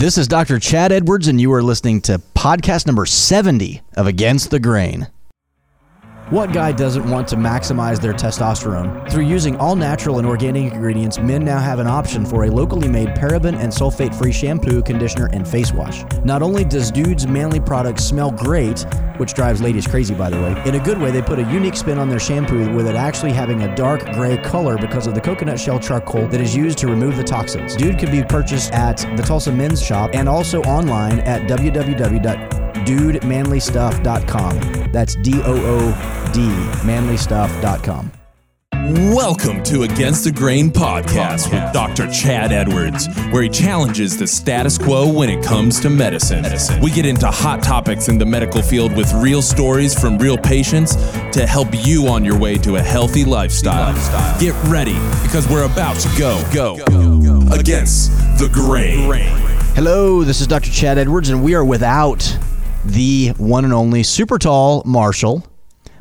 This is Dr. Chad Edwards, and you are listening to podcast number 70 of Against the Grain. What guy doesn't want to maximize their testosterone? Through using all natural and organic ingredients, men now have an option for a locally made paraben and sulfate free shampoo, conditioner, and face wash. Not only does Dude's manly products smell great, which drives ladies crazy by the way, in a good way, they put a unique spin on their shampoo with it actually having a dark gray color because of the coconut shell charcoal that is used to remove the toxins. Dude can be purchased at the Tulsa Men's Shop and also online at www.dudemanlystuff.com. That's D O O D, manlystuff.com. Welcome to Against the Grain podcast with Dr. Chad Edwards, where he challenges the status quo when it comes to medicine. We get into hot topics in the medical field with real stories from real patients to help you on your way to a healthy lifestyle. Get ready because we're about to go, go, against the grain. Hello, this is Dr. Chad Edwards, and we are without the one and only super tall Marshall.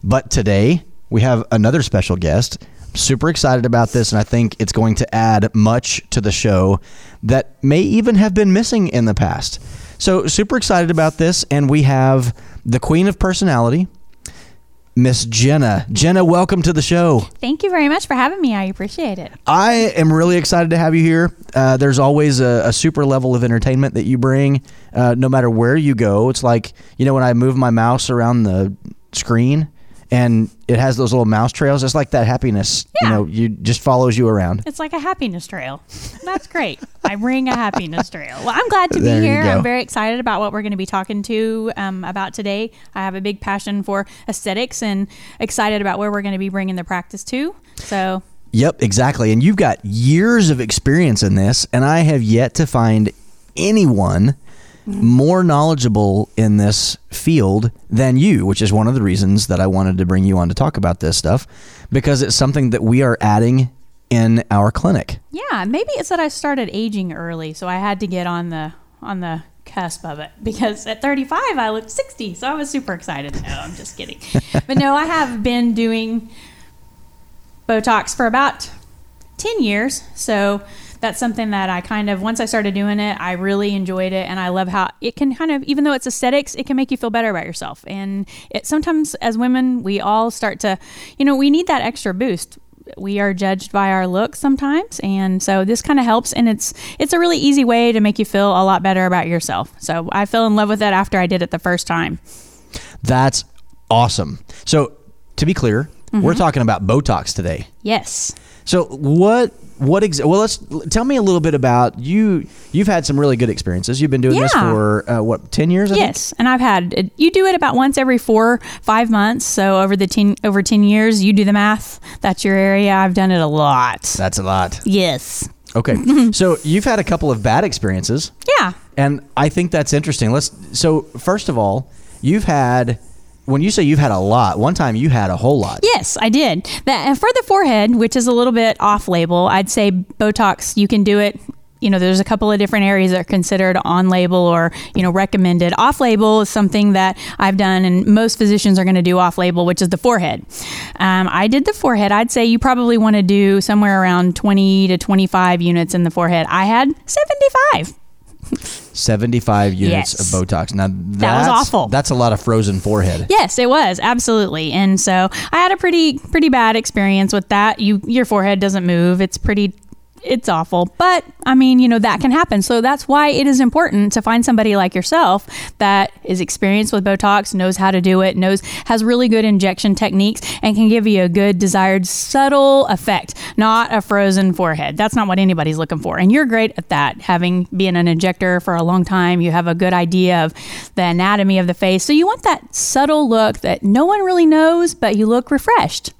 But today we have another special guest. Super excited about this, and I think it's going to add much to the show that may even have been missing in the past. So, super excited about this, and we have the queen of personality, Miss Jenna. Jenna, welcome to the show. Thank you very much for having me. I appreciate it. I am really excited to have you here. Uh, there's always a, a, super level of entertainment that you bring, uh, no matter where you go. It's like, you know, when I move my mouse around the screen and it has those little mouse trails. It's like that happiness, yeah. you know, you just follows you around. It's like a happiness trail. That's great. I bring a happiness trail. Well, I'm glad to be here. I'm very excited about what we're going to be talking to um, about today. I have a big passion for aesthetics and excited about where we're going to be bringing the practice to. So. Yep, exactly. And you've got years of experience in this, and I have yet to find anyone more knowledgeable in this field than you, which is one of the reasons that I wanted to bring you on to talk about this stuff because it's something that we are adding in our clinic. Yeah, maybe it's that I started aging early, so I had to get on the on the cusp of it because at 35 I looked 60, so I was super excited. No, I'm just kidding. but no, I have been doing Botox for about 10 years. So that's something that I kind of once I started doing it, I really enjoyed it, and I love how it can kind of even though it's aesthetics, it can make you feel better about yourself. And it sometimes as women, we all start to, you know, we need that extra boost. We are judged by our looks sometimes and so this kind of helps and it's it's a really easy way to make you feel a lot better about yourself. So i fell in love with it after i did it the first time. That's awesome. So to be clear mm-hmm. we're talking about botox today. Yes so what what ex- well let's tell me a little bit about you you've had some really good experiences. You've been doing yeah. this for uh, what 10 years I yes think? and i've had you do it about once every four five months so over the 10 over 10 years you do the math. That's your area. I've done it a lot. That's a lot. Yes. Okay. So you've had a couple of bad experiences. Yeah. And i think that's interesting. Let's so first of all you've had when you say you've had a lot, one time you had a whole lot. Yes, I did. That for the forehead, which is a little bit off label, I'd say Botox. You can do it you know, there's a couple of different areas that are considered on label or, you know, recommended. Off label is something that I've done, and most physicians are going to do off label, which is the forehead. Um, I did the forehead. I'd say you probably want to do somewhere around 20 to 25 units in the forehead. I had 75. 75 units yes. of Botox. Now that was awful. That's a lot of frozen forehead. Yes, it was absolutely. And so I had a pretty pretty bad experience with that. You your forehead doesn't move. It's pretty it's awful. But I mean, you know, that can happen. So that's why it is important to find somebody like yourself that is experienced with Botox, knows how to do it, knows has really good injection techniques, and can give you a good desired subtle effect, not a frozen forehead. That's not what anybody's looking for. And you're great at that, having been an injector for a long time. You have a good idea of the anatomy of the face. So you want that subtle look that no one really knows, but you look refreshed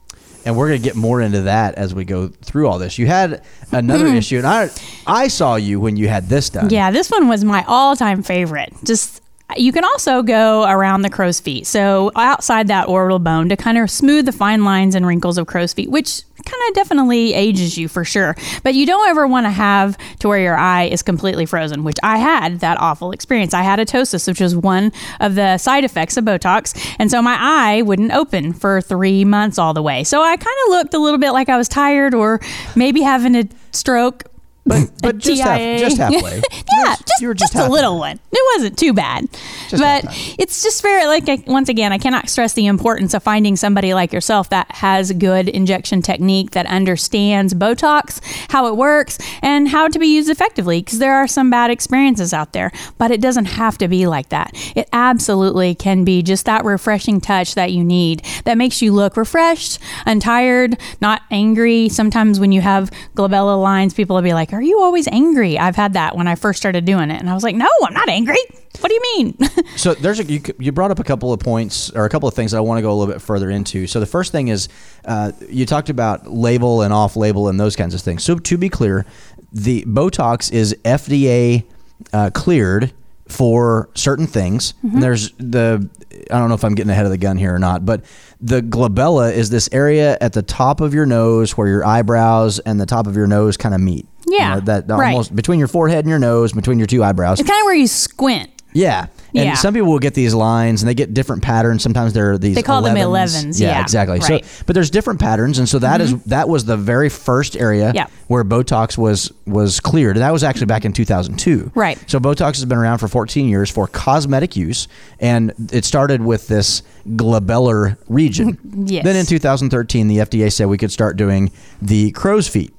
and we're going to get more into that as we go through all this. You had another mm-hmm. issue, and I I saw you when you had this done. Yeah, this one was my all time favorite. Just you can also go around the crow's feet, so outside that orbital bone to kind of smooth the fine lines and wrinkles of crow's feet, which kind of definitely ages you for sure. But you don't ever want to have to where your eye is completely frozen, which I had that awful experience. I had ptosis, which was one of the side effects of Botox. And so my eye wouldn't open for three months all the way. So I kind of looked a little bit like I was tired or maybe having a stroke but but just half, just halfway. yeah, just, you were just, half a little one. It wasn't too bad, Just but it's just very like I, once again, I cannot stress the importance of finding somebody like yourself that has good injection technique that understands Botox, how it works, and how to be used effectively. Because there are some bad experiences out there, but it doesn't have to be like that. It absolutely can be just that refreshing touch that you need that makes you look refreshed, untired, not angry. Sometimes when you have glabella lines, people will be like, "Are you always angry?" I've had that when I first started doing it, and I was like, "No, I'm not angry. What do you mean?" So there's a you, you brought up a couple of points or a couple of things that I want to go a little bit further into. So the first thing is uh, you talked about label and off label and those kinds of things. So to be clear, the Botox is FDA uh, cleared for certain things. And there's the I don't know if I'm getting ahead of the gun here or not, but the glabella is this area at the top of your nose where your eyebrows and the top of your nose kind of meet. You Yeah, know, that right. almost between your forehead and your nose, between your two eyebrows. it's kind of where you squint. Yeah. And Yeah. some people will get these lines and they get different patterns. Sometimes they're these They call them 11s, yeah, exactly. right. So but there's different patterns and so that is mm-hmm. that was the very first area Yeah. where Botox was was cleared. And that was actually back in 2002. Right. So Botox has been around for 14 years for cosmetic use and it started with this glabellar region. Yes. Then in 2013 the FDA said we could start doing the crow's feet.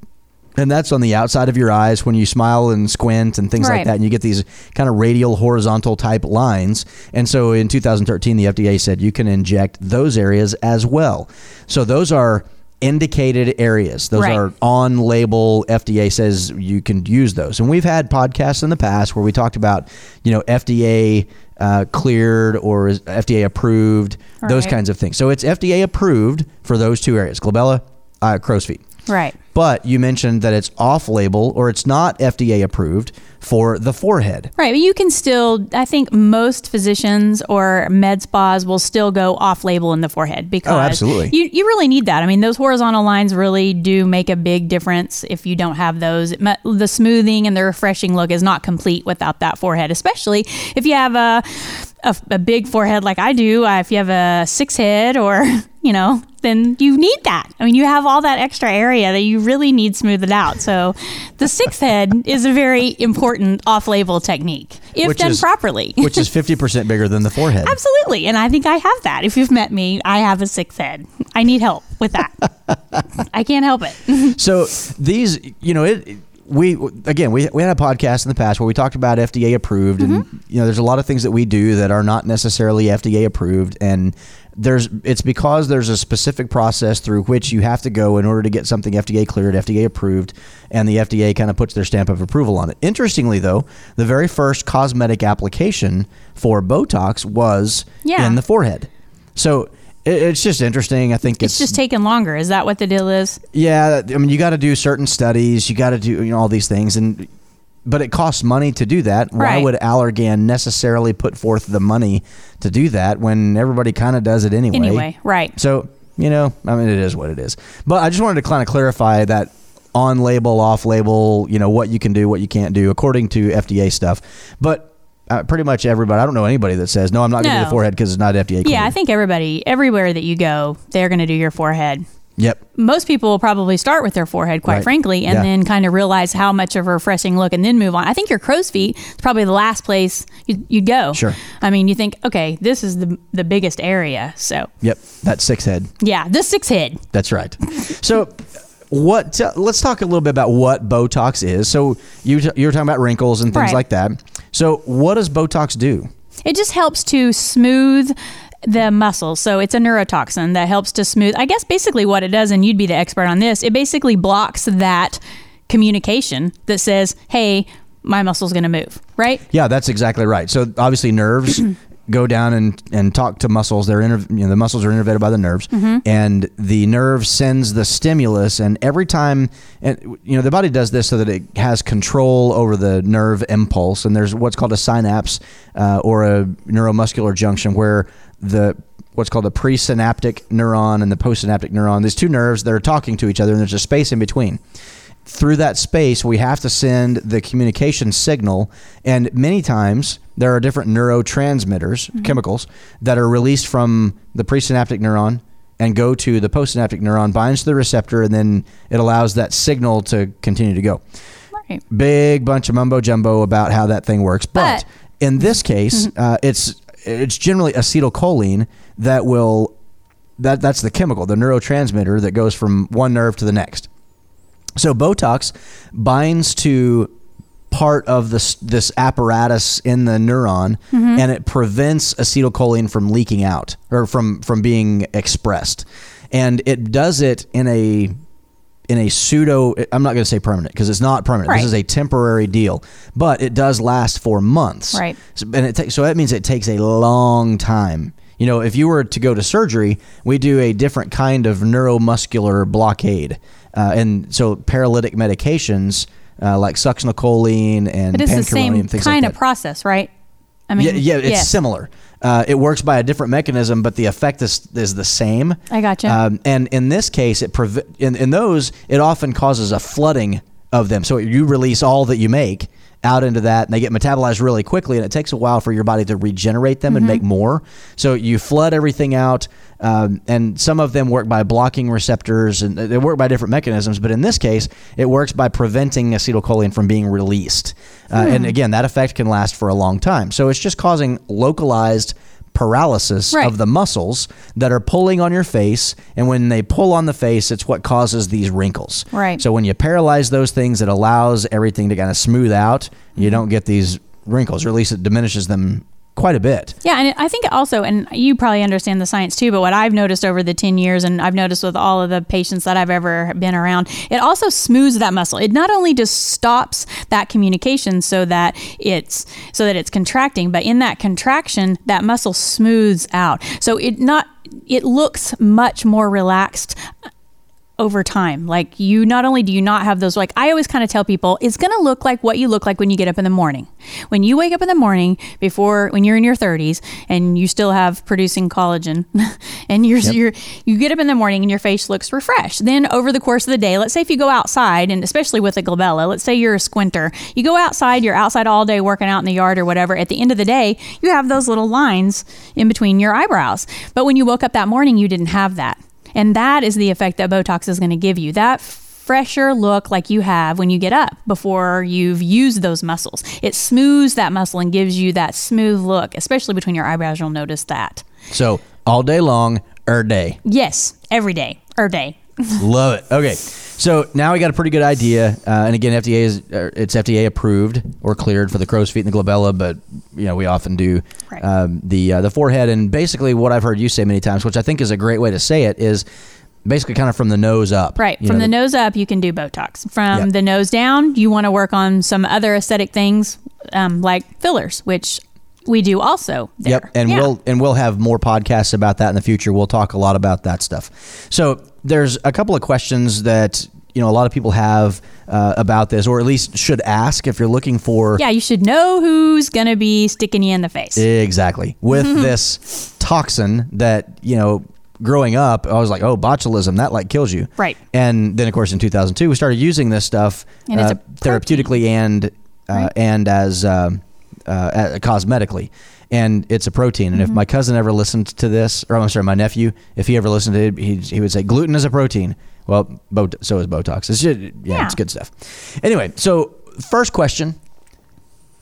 And that's on the outside of your eyes when you smile and squint and things like that. And you get these kind of radial, horizontal type lines. And so in 2013, the FDA said you can inject those areas as well. So those are indicated areas. Those Right. are on label. FDA says you can use those. And we've had podcasts in the past where we talked about, you know, FDA uh, cleared or FDA approved, those Right. kinds of things. So it's FDA approved for those two areas glabella, uh, crow's feet. Right. But you mentioned that it's off label or it's not FDA approved for the forehead. Right, but you can still. I think most physicians or med spas will still go off label in the forehead because Oh, absolutely. you you really need that. I mean, those horizontal lines really do make a big difference if you don't have those. The smoothing and the refreshing look is not complete without that forehead, especially if you have a a, a big forehead like I do. Uh, if you have a six head or you know, then you need that. I mean, you have all that extra area that you really need smoothed out. So, the sixth head is a very important off-label technique if Which done is- properly. which is 50% bigger than the forehead. Absolutely, and I think I have that. If you've met me, I have a sixth head. I need help with that. I can't help it. So these, you know, it. We again, we, we had a podcast in the past where we talked about FDA approved, and mm-hmm. you know, there's a lot of things that we do that are not necessarily FDA approved, and there's it's because there's a specific process through which you have to go in order to get something FDA cleared, FDA approved, and the FDA kind of puts their stamp of approval on it. Interestingly, though, the very first cosmetic application for Botox was Yeah. in the forehead, so. It's just interesting. I think It's just taking longer. Is that what the deal is? yeah, I mean, you got to do certain studies. You got to do you know all these things, and but it costs money to do that. Why Right. would Allergan necessarily put forth the money to do that when everybody kind of does it anyway? Anyway, right. So you know, I mean, it is what it is. But I just wanted to kind of clarify that on label, off label, you know, what you can do, what you can't do, according to FDA stuff. But uh, pretty much everybody, I don't know anybody that says no, I'm not going to do the forehead because it's not FDA. Yeah, I think everybody, everywhere that you go, they're going to do your forehead. Yep. Most people will probably start with their forehead, quite Right. frankly, and Yeah. then kind of realize how much of a refreshing look and then move on. I think your crow's feet is probably the last place you'd, you'd go. Sure. I mean, you think, okay, this is the, the biggest area. So, Yep. That six head. yeah, the six head. That's right. So, what? t- let's talk a little bit about what Botox is. So, you t- you were talking about wrinkles and things Right. like that. So, what does Botox do? It just helps to smooth the muscles. So it's a neurotoxin that helps to smooth. I guess basically what it does, and you'd be the expert on this, it basically blocks that communication that says, hey, my muscle's going to move, right? Yeah, that's exactly right. So, obviously, nerves go down and, and talk to muscles. They're inner, you know, the muscles are innervated by the nerves, and the nerve sends the stimulus. And every time, and you know, the body does this so that it has control over the nerve impulse. And there's what's called a synapse uh, or a neuromuscular junction where the what's called a presynaptic neuron and the postsynaptic neuron. These two nerves that are talking to each other, and there's a space in between through that space, we have to send the communication signal. And many times, there are different neurotransmitters, chemicals, that are released from the presynaptic neuron and go to the postsynaptic neuron, binds to the receptor, and then it allows that signal to continue to go. Right. Big bunch of mumbo jumbo about how that thing works. But, But- in this case, uh, it's it's generally acetylcholine that will that that's the chemical, the neurotransmitter that goes from one nerve to the next. So Botox binds to part of this this apparatus in the neuron, and it prevents acetylcholine from leaking out or from from being expressed, and it does it in a in a pseudo. I'm not going to say permanent because it's not permanent. Right. This is a temporary deal, but it does last for months. Right. So, and it takes so that means it takes a long time. You know, if you were to go to surgery, we do a different kind of neuromuscular blockade, uh, and so paralytic medications uh, like succinylcholine and But it's the same things kind like of process, right? I mean, yeah, yeah, it's yes. similar. Uh, it works by a different mechanism, but the effect is, is the same. I gotcha. Um, and in this case, it prev- in, in those, it often causes a flooding of them. So you release all that you make out into that, and they get metabolized really quickly, and it takes a while for your body to regenerate them and Mm-hmm. make more. So you flood everything out, um, and some of them work by blocking receptors, and they work by different mechanisms. But in this case, it works by preventing acetylcholine from being released. Uh, Hmm. And again, that effect can last for a long time. So it's just causing localized paralysis Right. of the muscles that are pulling on your face and when they pull on the face it's what causes these wrinkles Right. so when you paralyze those things it allows everything to kind of smooth out you don't get these wrinkles or at least it diminishes them quite a bit Yeah, and I think also, and you probably understand the science too, but what I've noticed over the 10 years, and I've noticed with all of the patients that I've ever been around, it also smooths that muscle. It not only just stops that communication so that it's so that it's contracting, but in that contraction, that muscle smooths out. So it not it looks much more relaxed over time. Like you not only do you not have those like I always kind of tell people it's going to look like what you look like when you get up in the morning. When you wake up in the morning before when you're in your 30s and you still have producing collagen and you're you're you get up in the morning and your face looks refreshed. Then over the course of the day, let's say if you go outside and especially with a glabella, let's say you're a squinter. You go outside, you're outside all day working out in the yard or whatever. At the end of the day, you have those little lines in between your eyebrows. But when you woke up that morning, you didn't have that. And that is the effect that Botox is going to give you. That fresher look like you have when you get up before you've used those muscles. It smooths that muscle and gives you that smooth look, especially between your eyebrows. You'll notice that. so all day long er day Yes, every day or day. Love it. Okay, so now we got a pretty good idea, uh, and again, FDA is uh, it's FDA approved or cleared for the crow's feet and the glabella, but you know we often do Right. um, the uh, the forehead, and basically what I've heard you say many times, which I think is a great way to say it, is basically kind of from the nose up. Right. From know, the nose up, you can do Botox. From Yep. the nose down, you want to work on some other aesthetic things um, like fillers, which we do also. There. Yep, and Yeah. we'll and we'll have more podcasts about that in the future. We'll talk a lot about that stuff. So there's a couple of questions that you know a lot of people have uh, about this, or at least should ask if you're looking for Yeah, you should know who's going to be sticking you in the face. Exactly. With this toxin that, you know, growing up, I was like, oh, botulism, that like kills you. Right. And then, of course, in 2002, we started using this stuff And uh, therapeutically and uh, Right. and as um uh, uh, cosmetically. And it's a protein. And if Mm-hmm. my cousin ever listened to this, or I'm sorry, my nephew, if he ever listened to it, he, he would say gluten is a protein. Well, bot- so is Botox. It's just, yeah, Yeah. it's good stuff. Anyway, so first question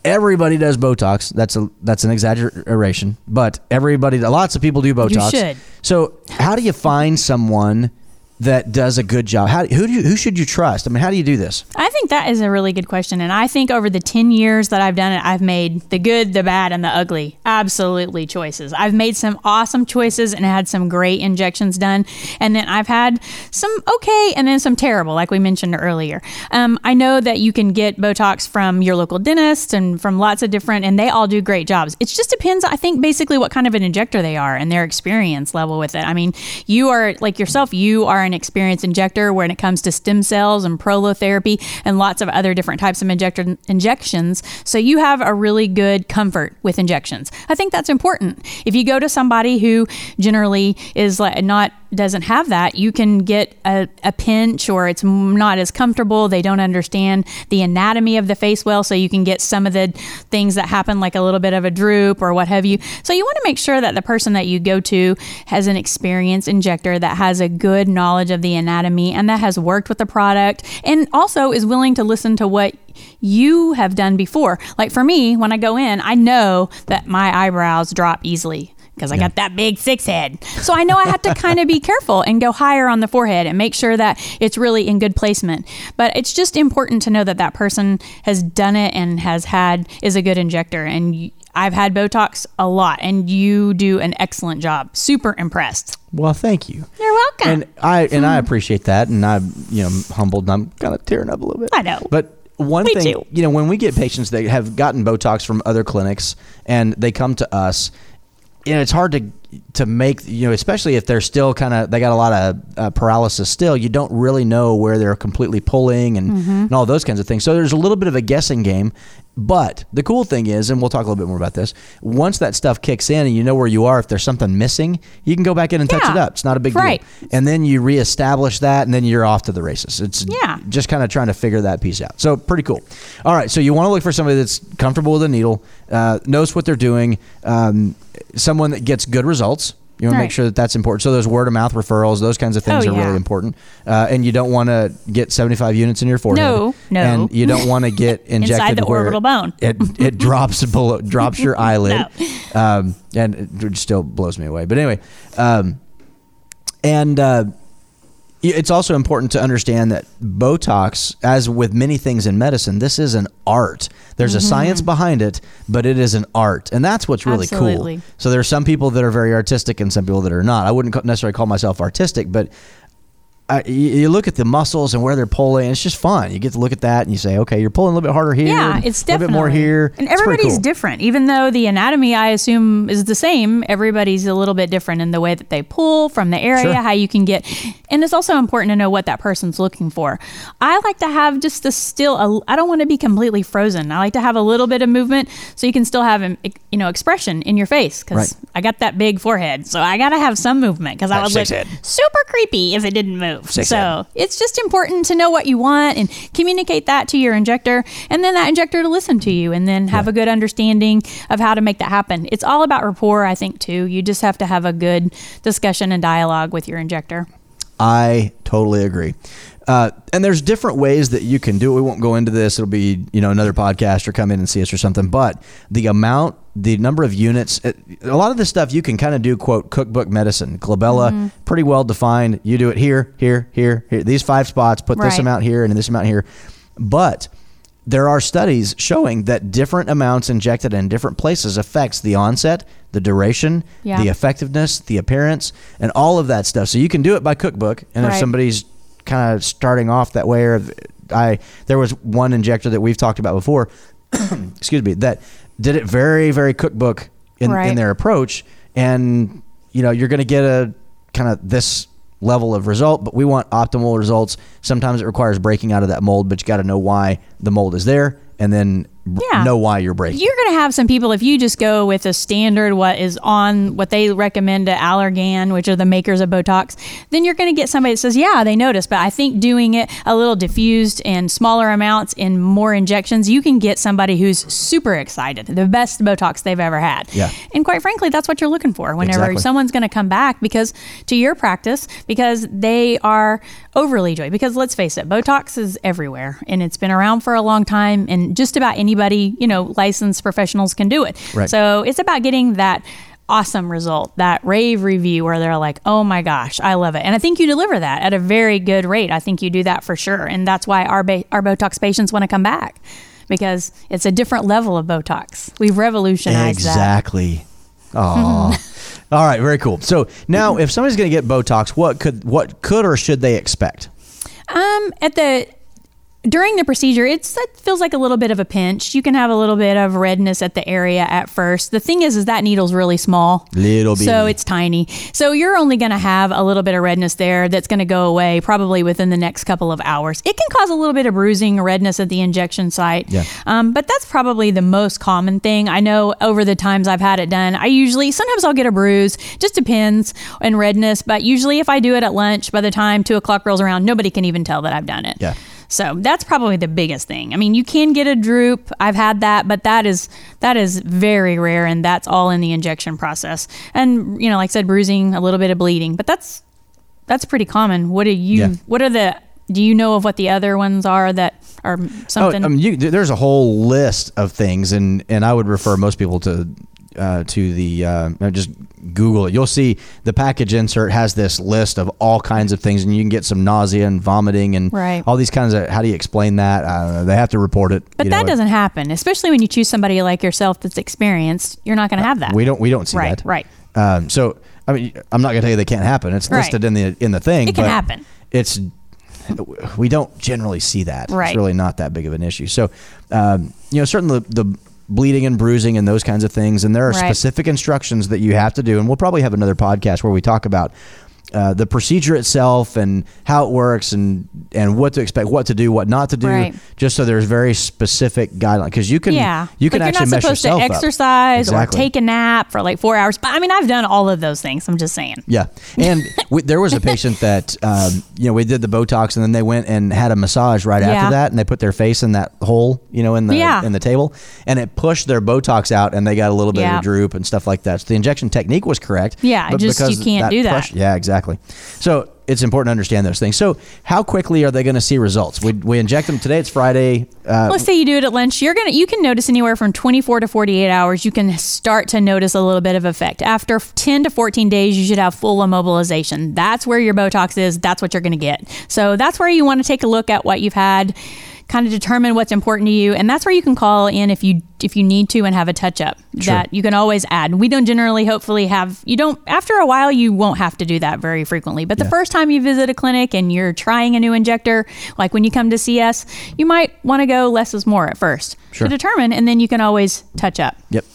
everybody does Botox. That's a that's an exaggeration, but everybody, lots of people do Botox. should. So, how do you find someone that does a good job? How who do you, who should you trust? I mean, how do you do this? I think that is a really good question. And I think over the 10 years that I've done it, I've made the good, the bad, and the ugly absolutely choices. I've made some awesome choices and had some great injections done. And then I've had some okay and then some terrible, like we mentioned earlier. Um, I know that you can get Botox from your local dentist and from lots of different, and they all do great jobs. It just depends, I think, basically what kind of an injector they are and their experience level with it. I mean, you are, like yourself, you are an experienced injector when it comes to stem cells and prolotherapy lots of other different types of injector injections. So you have a really good comfort with injections. I think that's important. If you go to somebody who generally is like not doesn't have that, you can get a, a pinch or it's not as comfortable. They don't understand the anatomy of the face well, so you can get some of the things that happen, like a little bit of a droop or what have you. So you want to make sure that the person that you go to has an experienced injector that has a good knowledge of the anatomy and that has worked with the product and also is willing to listen to what you have done before. Like for me, when I go in, I know that my eyebrows drop easily because I got that big six head. So I know I have to kind of be careful and go higher on the forehead and make sure that it's really in good placement. But it's just important to know that that person has done it and has had is a good injector and I've had Botox a lot and you do an excellent job. Super impressed. Well, thank you. You're welcome. And I and I mm-hmm. appreciate that, and I'm you know humbled. And I'm kind of tearing up a little bit. I know. But one Me thing, too. you know, when we get patients that have gotten Botox from other clinics and they come to us, you know, it's hard to to make you know, especially if they're still kind of they got a lot of uh, paralysis still. You don't really know where they're completely pulling and, Mm-hmm. and all those kinds of things. So there's a little bit of a guessing game. But the cool thing is, and we'll talk a little bit more about this. Once that stuff kicks in and you know where you are, if there's something missing, you can go back in and touch Yeah. it up. It's not a big Right. deal. And then you reestablish that, and then you're off to the races. It's Yeah. just kind of trying to figure that piece out. So pretty cool. All right, so you want to look for somebody that's comfortable with a needle, uh, knows what they're doing, um, someone that gets good results. You want to make sure that that's important. So those word of mouth referrals, those kinds of things Oh, are yeah. really important. Uh, and you don't want to get 75 units in your forehead. No, no. And you don't want to get injected the where orbital bone. It it drops below, drops your eyelid, um, and it still blows me away. But anyway, um, and uh, it's also important to understand that Botox, as with many things in medicine, this is an art. There's a science mm-hmm. behind it, but it is an art, and that's what's really Absolutely. cool. So there are some people that are very artistic and some people that are not. I wouldn't necessarily call myself artistic, but I, you, look at the muscles and where they're pulling. It's just fun. You get to look at that and you say, okay, you're pulling a little bit harder here. Yeah, it's it's a little bit more here. And everybody's cool. different, even though the anatomy I assume is the same. Everybody's a little bit different in the way that they pull from the area, Sure. how you can get, and it's also important to know what that person's looking for. I like to have just a still. I don't want to be completely frozen. I like to have a little bit of movement so you can still have um, you know expression in your face because Right. I got that big forehead, so I got to have some movement because I would look head. super creepy if it didn't move. Six so head. it's just important to know what you want and communicate that to your injector and then that injector to listen to you and then have a good understanding of how to make that happen. It's all about rapport, I think, too. You just have to have a good discussion and dialogue with your injector. I totally agree. Uh, and there's different ways that you can do it. We won't go into this. It'll be you know another podcast or come in and see us or something. But the amount, the number of units, it, a lot of this stuff you can kind of do quote cookbook medicine. Glabella, Mm-hmm. pretty well defined. You do it here, here, here, here. These five spots. Put this amount here and this amount here. But there are studies showing that different amounts injected in different places affects the onset, the duration, Yeah. the effectiveness, the appearance, and all of that stuff. So you can do it by cookbook, and if somebody's kind of starting off that way, or I there was one injector that we've talked about before, excuse me, that did it very very cookbook in, in their approach, and you know you're going to get a kind of this level of result, but we want optimal results. Sometimes it requires breaking out of that mold, but you got to know why the mold is there, and then Yeah. know why you're breaking. You're going to have some people, if you just go with a standard, what is on what they recommend to Allergan, which are the makers of Botox, then you're going to get somebody that says, yeah, they notice. But I think doing it a little diffused and smaller amounts in more injections, you can get somebody who's super excited, the best Botox they've ever had. Yeah. And quite frankly, that's what you're looking for whenever Exactly. someone's going to come back because to your practice, because they are overly joy. Because let's face it, Botox is everywhere and it's been around for a long time, and just about anybody, you know, licensed professionals can do it. Right. So it's about getting that awesome result, that rave review where they're like, oh my gosh, I love it. And I think you deliver that at a very good rate. I think you do that for sure. And that's why our, ba- our Botox patients want to come back because it's a different level of Botox. We've revolutionized that. Exactly. Oh. All right, very cool. So now, if somebody's going to get Botox, what could what could or should they expect? Um, at the during the procedure, it's, it feels like a little bit of a pinch. You can have a little bit of redness at the area at first. The thing is, is that needle's really small. Little So it's tiny. So you're only going to have a little bit of redness there that's going to go away probably within the next couple of hours. It can cause a little bit of bruising or redness at the injection site. Yeah. Um, but that's probably the most common thing. I know over the times I've had it done, I usually, sometimes I'll get a bruise, just depends, and redness. But usually if I do it at lunch, by the time two o'clock rolls around, nobody can even tell that I've done it. Yeah. So that's probably the biggest thing. I mean, you can get a droop. I've had that, but that is that is very rare, and that's all in the injection process. And you know, like I said, bruising, a little bit of bleeding, but that's that's pretty common. What do you? Yeah. What are the? Do you know of what the other ones are that are something? Oh, I mean, you, there's a whole list of things, and and I would refer most people to uh, to the uh, just Google it. You'll see the package insert has this list of all kinds of things, and you can get some nausea and vomiting and Right. all these kinds of. How do you explain that? I. They have to report it. but that know. doesn't happen, especially when you choose somebody like yourself that's experienced. You're not going to have that. We don't. We don't see Right, that. right. Um, so I mean, I'm not going to tell you they can't happen. It's Right. listed in the in the thing. It can but happen. It's we don't generally see that. Right. It's really not that big of an issue. So, um, you know, certainly the, the bleeding and bruising and those kinds of things, and there are Right. specific instructions that you have to do, and we'll probably have another podcast where we talk about. Uh, the procedure itself and how it works and and what to expect, what to do, what not to do, Right. just so there's very specific guidelines because you can yeah, you can like actually you're not mess supposed yourself to exercise Exactly. or take a nap for like four hours. But I mean, I've done all of those things. I'm just saying. Yeah, and we, there was a patient that um, you know we did the Botox, and then they went and had a massage right Yeah. after that, and they put their face in that hole, you know, in the Yeah. in the table, and it pushed their Botox out, and they got a little bit of a droop and stuff like that. So the injection technique was correct. Yeah, just you can't do that. pressure- yeah, exactly. So it's important to understand those things. So how quickly are they going to see results? We, we inject them today. It's Friday. Uh, Let's say you do it at lunch. You're gonna you can notice anywhere from 24 to 48 hours. You can start to notice a little bit of effect. After 10 to 14 days, you should have full immobilization. That's where your Botox is. That's what you're gonna get. So that's where you want to take a look at what you've had, kind of determine what's important to you, and that's where you can call in if you if you need to and have a touch up that you can always add. We don't generally, hopefully, have you don't after a while you won't have to do that very frequently. But the Yeah. first time you visit a clinic and you're trying a new injector, like when you come to see us, you might want to go less is more at first Sure. to determine, and then you can always touch up. Yep.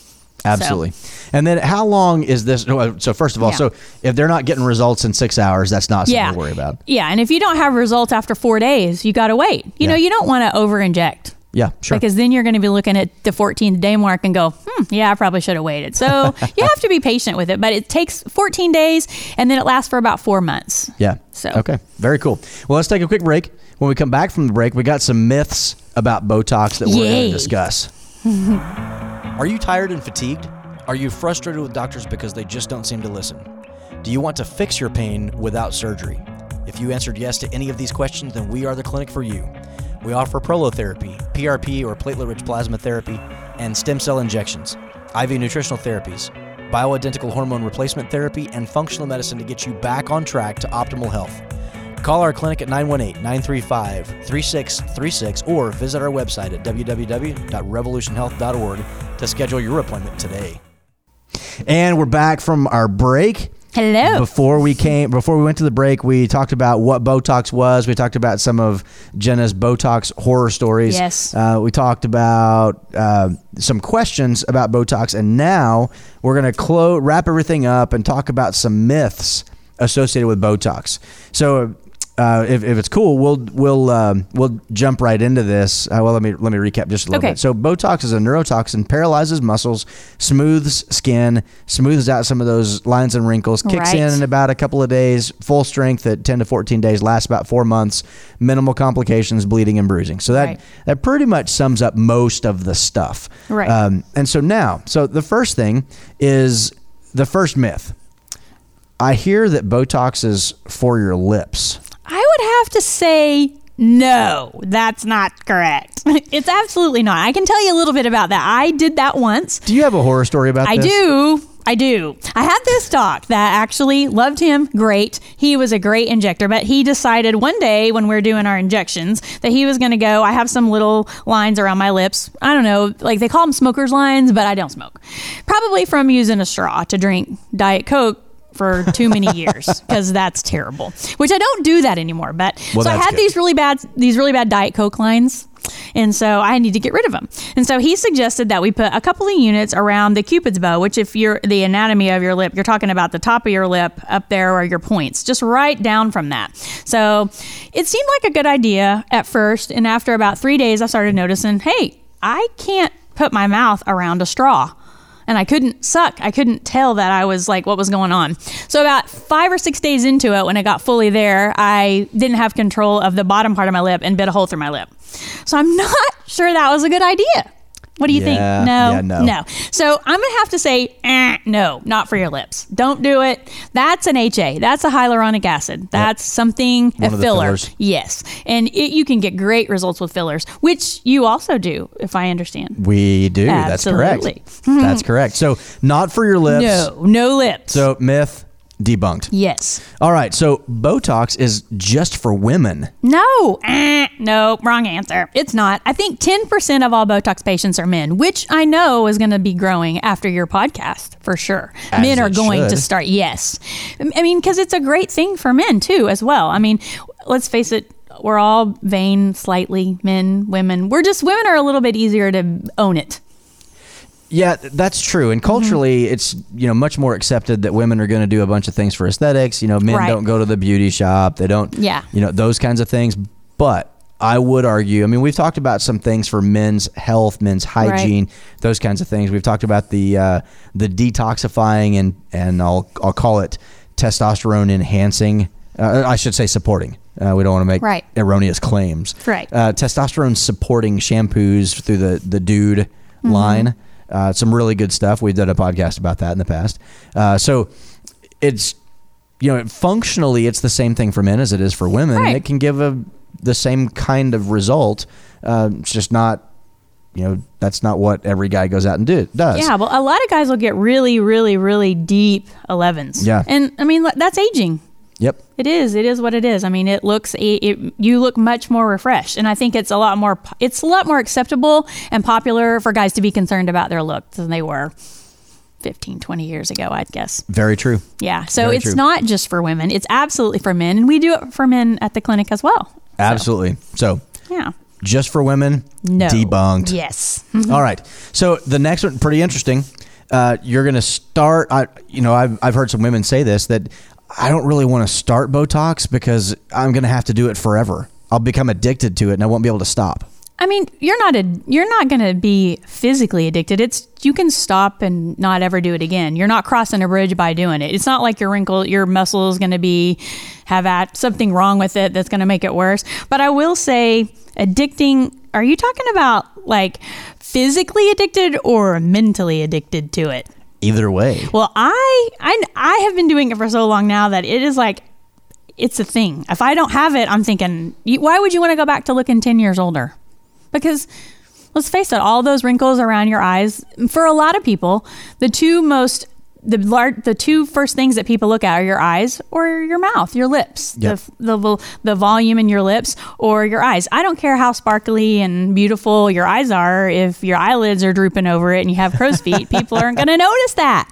Absolutely. And then how long is this? So first of all, Yeah. so if they're not getting results in six hours, that's not something Yeah. to worry about. Yeah, and if you don't have results after four days, you got to wait. You know, you don't want to over inject. Yeah, sure. Because then you're going to be looking at the 14th day mark and go, hmm, yeah, I probably should have waited. So you have to be patient with it, but it takes 14 days and then it lasts for about four months. Yeah. So- okay, very cool. Well, let's take a quick break. When we come back from the break, we got some myths about Botox that we're going to discuss. Are you tired and fatigued? Are you frustrated with doctors because they just don't seem to listen? Do you want to fix your pain without surgery? If you answered yes to any of these questions, then we are the clinic for you. We offer prolotherapy, PRP or platelet-rich plasma therapy, and stem cell injections, IV nutritional therapies, bioidentical hormone replacement therapy, and functional medicine to get you back on track to optimal health. Call our clinic at 918 935 3636 or visit our website at www.revolutionhealth.org to schedule your appointment today. And we're back from our break. Hello. Before we came, before we went to the break, we talked about what Botox was. We talked about some of Jenna's Botox horror stories. Yes. Uh, we talked about uh, some questions about Botox, and now we're going to clo- wrap everything up and talk about some myths associated with Botox. So. Uh, if, if it's cool, we'll we'll um, we'll jump right into this. Uh, well, let me let me recap just a little Okay. bit. So Botox is a neurotoxin, paralyzes muscles, smooths skin, smooths out some of those lines and wrinkles, kicks Right. in in about a couple of days, full strength at 10 to 14 days, lasts about four months, minimal complications, bleeding and bruising. So that Right. that pretty much sums up most of the stuff. Right. Um, and so now, so the first thing is the first myth. I hear that Botox is for your lips. I would have to say no, that's not correct. it's absolutely not. I can tell you a little bit about that. I did that once. Do you have a horror story about I this? do. I do. I had this doc that actually loved him. Great. He was a great injector, but he decided one day when we are doing our injections that he was going to go. I have some little lines around my lips. I don't know, like they call them smokers lines, but I don't smoke. Probably from using a straw to drink Diet Coke for too many years because that's terrible. Which I don't do that anymore. But Well, so I had good. these really bad these really bad Diet Coke lines. And so I need to get rid of them. And so he suggested that we put a couple of units around the cupid's bow, which if you're the anatomy of your lip, you're talking about the top of your lip up there are your points, just right down from that. So it seemed like a good idea at first. And after about three days, I started noticing, hey, I can't put my mouth around a straw and I couldn't suck. I couldn't tell that I was like what was going on. So about five or six days into it, when it got fully there, I didn't have control of the bottom part of my lip and bit a hole through my lip. So I'm not sure that was a good idea. What do you think? No, yeah, no. So I'm gonna have to say, eh, no, not for your lips. Don't do it. That's an HA. That's a hyaluronic acid. That's something One a filler. Yes, and it, you can get great results with fillers, which you also do, if I understand. We do. Absolutely. That's correct. That's correct. So not for your lips. No, no lips. So myth debunked. yes. All right. So Botox is just for women. No, Eh, no, wrong answer. It's not. I think 10% of all Botox patients are men, which I know is going to be growing after your podcast for sure. As men are going to start, yes. I mean, because it's a great thing for men too, as well. I mean, let's face it. We're all vain, slightly men, women. We're just women are a little bit easier to own it. Yeah, that's true. And culturally, it's you know much more accepted that women are going to do a bunch of things for aesthetics. You know, men Right. don't go to the beauty shop. They don't. Yeah. You know those kinds of things. But I would argue. I mean, we've talked about some things for men's health, men's hygiene, those kinds of things. We've talked about the uh, the detoxifying and and I'll I'll call it testosterone enhancing. Uh, I should say supporting. Uh, we don't want to make Right. erroneous claims. Right. Uh, testosterone supporting shampoos through the the dude Mm-hmm. line. Uh, some really good stuff. We've done a podcast about that in the past. Uh, so it's you know functionally it's the same thing for men as it is for women. Right. It can give a the same kind of result. Uh, it's just not you know that's not what every guy goes out and do does. Yeah, well, a lot of guys will get really, really, really deep 11s. Yeah. And I mean, that's aging. Yep. It is. It is what it is. I mean, it looks. It, it, you look much more refreshed, and I think it's a lot more. It's a lot more acceptable and popular for guys to be concerned about their look than they were 15, 20 years ago. I'd guess. Very true. Yeah. So Very it's true. not just for women. It's absolutely for men, and we do it for men at the clinic as well. So, Absolutely. So yeah. just for women. No. Debunked. Yes. All right. So the next one, pretty interesting. Uh, you're going to start. I, you know, I've I've heard some women say this that I don't really want to start Botox because I'm going to have to do it forever. I'll become addicted to it and I won't be able to stop. I mean, you're not a you're not going to be physically addicted. It's you can stop and not ever do it again. You're not crossing a bridge by doing it. It's not like your wrinkle your muscle is going to be have at something wrong with it that's going to make it worse. But I will say addicting are you talking about like physically addicted or mentally addicted to it? Either way. Well, I I I have been doing it for so long now that it is like it's a thing. If I don't have it, I'm thinking, why would you want to go back to looking 10 years older? Because let's face it, all those wrinkles around your eyes, for a lot of people, the two most the large, the two first things that people look at are your eyes or your mouth, your lips, Yep. the, the the volume in your lips or your eyes. I don't care how sparkly and beautiful your eyes are. If your eyelids are drooping over it and you have crow's feet, people aren't going to notice that.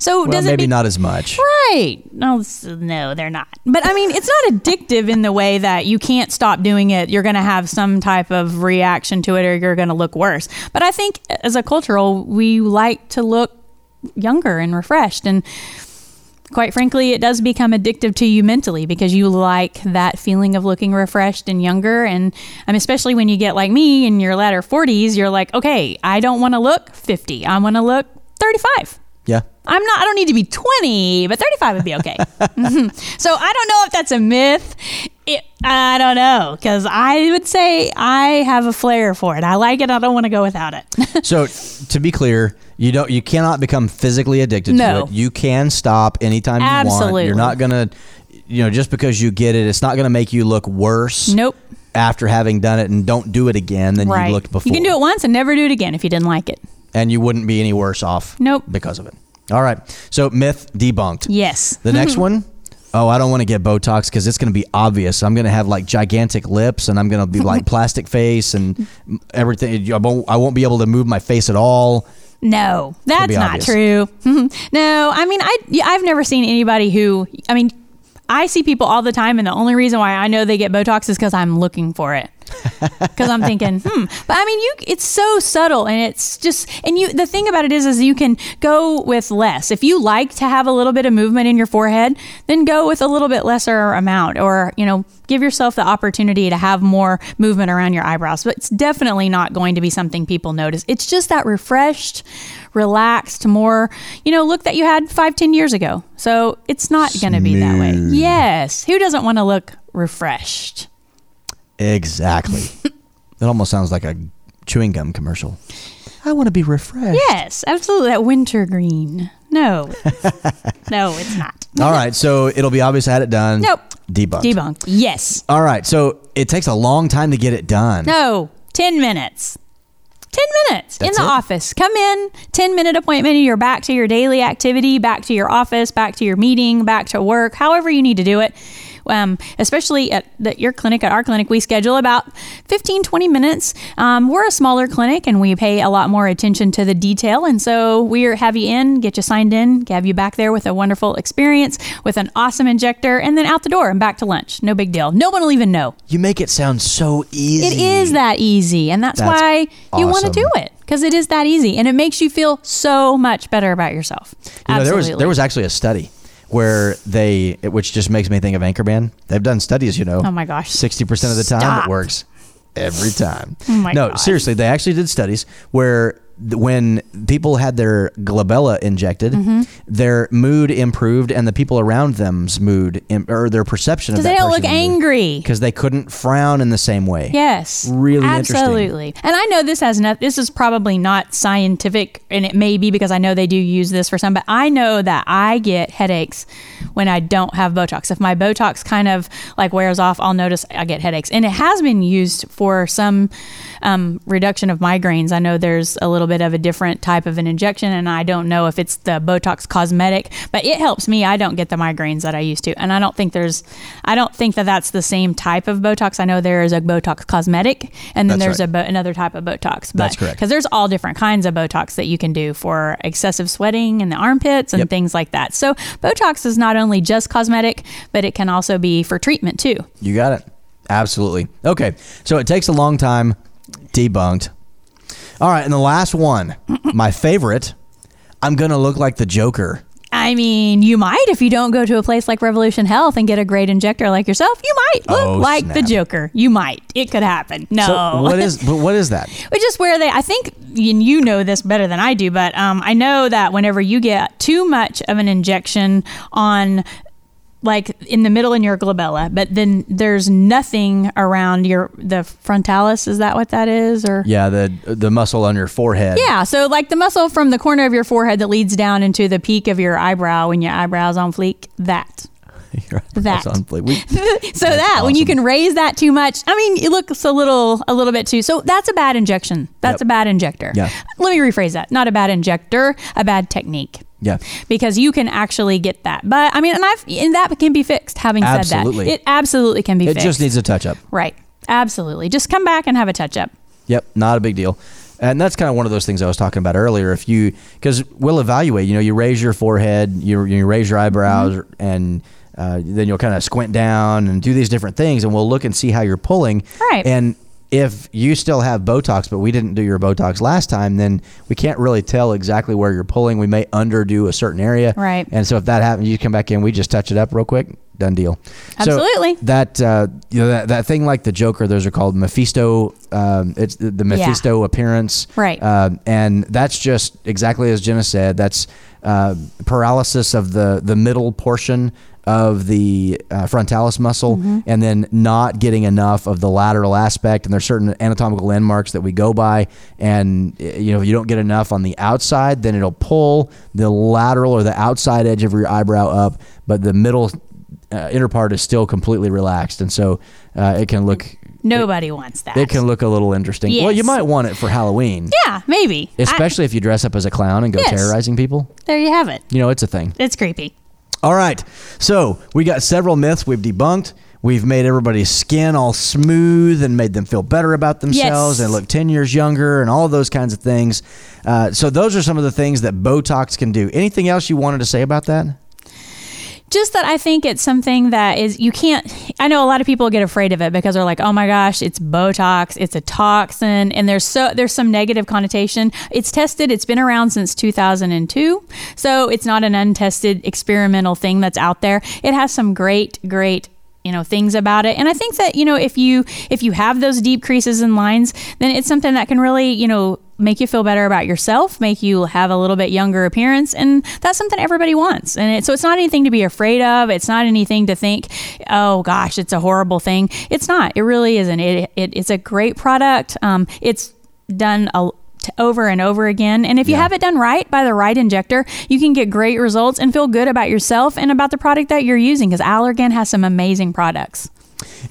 So Well, does it maybe be- not as much. Right. No, no, they're not. But I mean, it's not addictive in the way that you can't stop doing it. You're going to have some type of reaction to it or you're going to look worse. But I think as a cultural, we like to look younger and refreshed. And quite frankly, it does become addictive to you mentally because you like that feeling of looking refreshed and younger. And mean, especially when you get like me in your latter 40s, you're like, okay, I don't want to look 50. I want to look 35. Yeah. I'm not. I don't need to be 20, but 35 would be okay. Mhm. So I don't know if that's a myth. It, I don't know because I would say I have a flair for it. I like it. I don't want to go without it. So to be clear, you don't you cannot become physically addicted No. to it. You can stop anytime you want. Absolutely. You're not gonna you know, just because you get it, it's not gonna make you look worse nope. after having done it and don't do it again than Right. you looked before. You can do it once and never do it again if you didn't like it. and you wouldn't be any worse off Nope. because of it. All right. So myth debunked. Yes. The next one, oh, I don't want to get Botox because it's going to be obvious. I'm going to have like gigantic lips and I'm going to be like plastic face and everything. I won't, I won't be able to move my face at all. No, that's not true. no, I mean, I I've never seen anybody who. I mean, I see people all the time, and the only reason why I know they get Botox is because I'm looking for it. Because I'm thinking, hmm. But I mean, you. It's so subtle, and it's just. And you. The thing about it is, is you can go with less. If you like to have a little bit of movement in your forehead, then go with a little bit lesser amount, or you know, give yourself the opportunity to have more movement around your eyebrows. But it's definitely not going to be something people notice. It's just that refreshed, relaxed, more, you know, look that you had five, ten years ago. So it's not going to be that way. Yes. Who doesn't want to look refreshed? Exactly. it almost sounds like a chewing gum commercial. I want to be refreshed. Yes, absolutely. That wintergreen. No, no, it's not. All right, so it'll be obvious I had it done. Nope. Debunked. Debunked. Yes. All right, so it takes a long time to get it done. No. 10 minutes. 10 minutes That's in the it? office. Come in, 10 minute appointment, and you're back to your daily activity, back to your office, back to your meeting, back to work, however you need to do it. Um, especially at the, your clinic, at our clinic, we schedule about 15, 20 minutes. Um, we're a smaller clinic and we pay a lot more attention to the detail. And so we are- have you in, get you signed in, have you back there with a wonderful experience, with an awesome injector, and then out the door and back to lunch. No big deal. No one will even know. You make it sound so easy. It is that easy, and that's, That's why you want to do it because it is that easy, and it makes you feel so much better about yourself. You know, there was there was actually a study where they, which just makes me think of Anchorman. They've done studies, you know. Oh my gosh. Sixty percent of the time Stop. it works. Every time. Oh my no, God. seriously, they actually did studies where when people had their glabella injected, Mm-hmm. their mood improved, and the people around them's mood im- or their perception of that they don't look angry. because they couldn't frown in the same way. Yes, Really interesting. absolutely. And I know this has not. This is probably not scientific, and it may be because I know they do use this for some. But I know that I get headaches when I don't have Botox. If my Botox kind of like wears off, I'll notice I get headaches, and it has been used for some um, reduction of migraines. I know there's a little bit of a different type of an injection, and I don't know if it's the Botox cosmetic, but it helps me. I don't get the migraines that I used to, and I don't think there's, I don't think that that's the same type of Botox. I know there is a Botox cosmetic, and then That's there's right. a another type of Botox. But, That's correct. Because there's all different kinds of Botox that you can do for excessive sweating in the armpits and Yep. things like that. So Botox is not only just cosmetic, but it can also be for treatment too. You got it. Absolutely. Okay. So it takes a long time. Debunked. All right. And the last one, my favorite. I'm going to look like the Joker. I mean, you might if you don't go to a place like Revolution Health and get a great injector like yourself. You might look Oh, like the. Joker. You might. It could happen. No. So what is but what is that? Which is where they, I think, you know this better than I do, but um, I know that whenever you get too much of an injection on, like in the middle in your glabella, but then there's nothing around your the frontalis. Is that what that is? Or Yeah, the the muscle on your forehead. yeah, so like the muscle from the corner of your forehead that leads down into the peak of your eyebrow when your eyebrow's on fleek. That. That. on fleek. We- so that when you can raise that too much, I mean, it looks a little a little bit too. So that's a bad injection. That's Yep. a bad injector. Yeah. Let me rephrase that. Not a bad injector, a bad technique. Yeah. Because you can actually get that. But I mean, and I've and that can be fixed. Having said Absolutely. that, it absolutely can be fixed. It fixed. just needs a touch up. right. Absolutely. Just come back and have a touch up. Yep, not a big deal. And that's kind of one of those things I was talking about earlier. If you, because we'll evaluate, you know, you raise your forehead, you, you raise your eyebrows, Mm-hmm. and uh, then you'll kind of squint down and do these different things, and we'll look and see how you're pulling. Right. And if you still have Botox, but we didn't do your Botox last time, then we can't really tell exactly where you're pulling. We may underdo a certain area. Right. And so if that happens, you come back in, we just touch it up real quick, done deal. So Absolutely. that uh, you know that, that thing like the Joker, those are called Mephisto. Um, it's the, the Yeah. Mephisto appearance, Right. Um, and that's just exactly as Jenna said. That's uh, paralysis of the the middle portion of the uh, frontalis muscle, Mm-hmm. and then not getting enough of the lateral aspect. And there's certain anatomical landmarks that we go by, and uh, you know if you don't get enough on the outside, then it'll pull the lateral or the outside edge of your eyebrow up, but the middle uh, inner part is still completely relaxed, and so uh, it can look Nobody wants that. it can look a little interesting. Well, you might want it for Halloween, yeah, maybe. I- especially if you dress up as a clown and go Yes. terrorizing people. there you have it. You know, it's a thing. It's creepy. All right, so we got several myths we've debunked. We've made everybody's skin all smooth and made them feel better about themselves Yes. and look 10 years younger and all those kinds of things. Uh, so, those are some of the things that Botox can do. Anything else you wanted to say about that? Just that I think it's something that is you can't. I know a lot of people get afraid of it because they're like, "Oh my gosh, it's Botox, it's a toxin," and there's so there's some negative connotation. It's tested. It's been around since 2002, so it's not an untested experimental thing that's out there. It has some great, great you know things about it and i think that you know if you if you have those deep creases and lines then it's something that can really you know make you feel better about yourself make you have a little bit younger appearance and that's something everybody wants and it, so it's not anything to be afraid of it's not anything to think oh gosh it's a horrible thing it's not it really isn't it, it it's a great product um, it's done a t- over and over again. And if you Yeah. have it done right by the right injector, you can get great results and feel good about yourself and about the product that you're using because Allergan has some amazing products.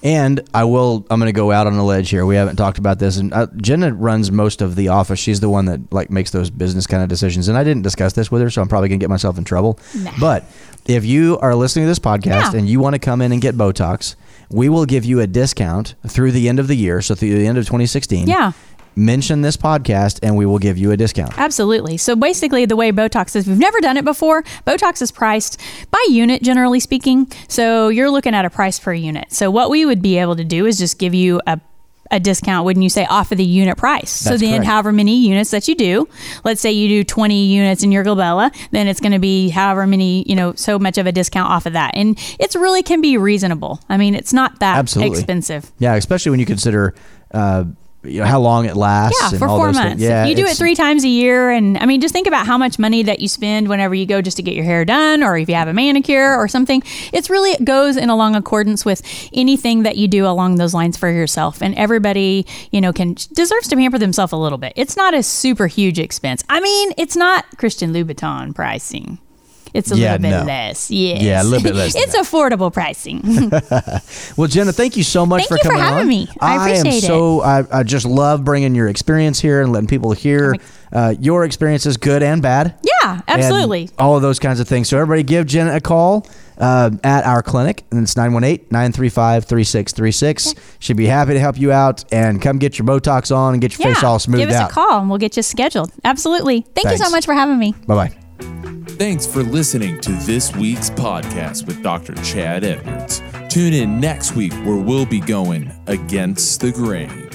And I will. I'm going to go out on a ledge here. We haven't talked about this, and uh, Jenna runs most of the office. She's the one that like makes those business kind of decisions. And I didn't discuss this with her, so I'm probably going to get myself in trouble. Nah. But if you are listening to this podcast Yeah. and you want to come in and get Botox, we will give you a discount through the end of the year. So through the end of 2016. Yeah. Mention this podcast, and we will give you a discount. Absolutely. So basically, the way Botox is, you've never done it before, Botox is priced by unit, generally speaking. So you're looking at a price per unit. So what we would be able to do is just give you a a discount, wouldn't you say, off of the unit price? so then, correct. however many units that you do, let's say you do 20 units in your glabella, then it's going to be however many, you know, so much of a discount off of that. And it's really can be reasonable. I mean, it's not that Absolutely. expensive. Yeah, especially when you consider. Uh, you know, how long it lasts. Yeah, for four months. Yeah, you do it three times a year, and I mean, just think about how much money that you spend whenever you go just to get your hair done, or if you have a manicure or something. It's really it goes in along accordance with anything that you do along those lines for yourself, and everybody, you know, can deserves to pamper themselves a little bit. It's not a super huge expense. I mean, it's not Christian Louboutin pricing. It's a Yeah, little bit no. less. Yes. Yeah, a little bit less it's affordable pricing. Well, Jenna, thank you so much Thank for you for coming having on. me. I am appreciate it. so I, I just love bringing your experience here and letting people hear uh, your experiences, good and bad. yeah, absolutely. All of those kinds of things. So everybody give Jenna a call uh, at our clinic, and it's 918-935-3636. She'd be happy to help you out and come get your Botox on and get your face all smoothed give us out. a call and we'll get you scheduled. Absolutely. Thank you so much for having me. Bye-bye. Thanks for listening to this week's podcast with Dr. Chad Edwards. Tune in next week where we'll be going against the grain.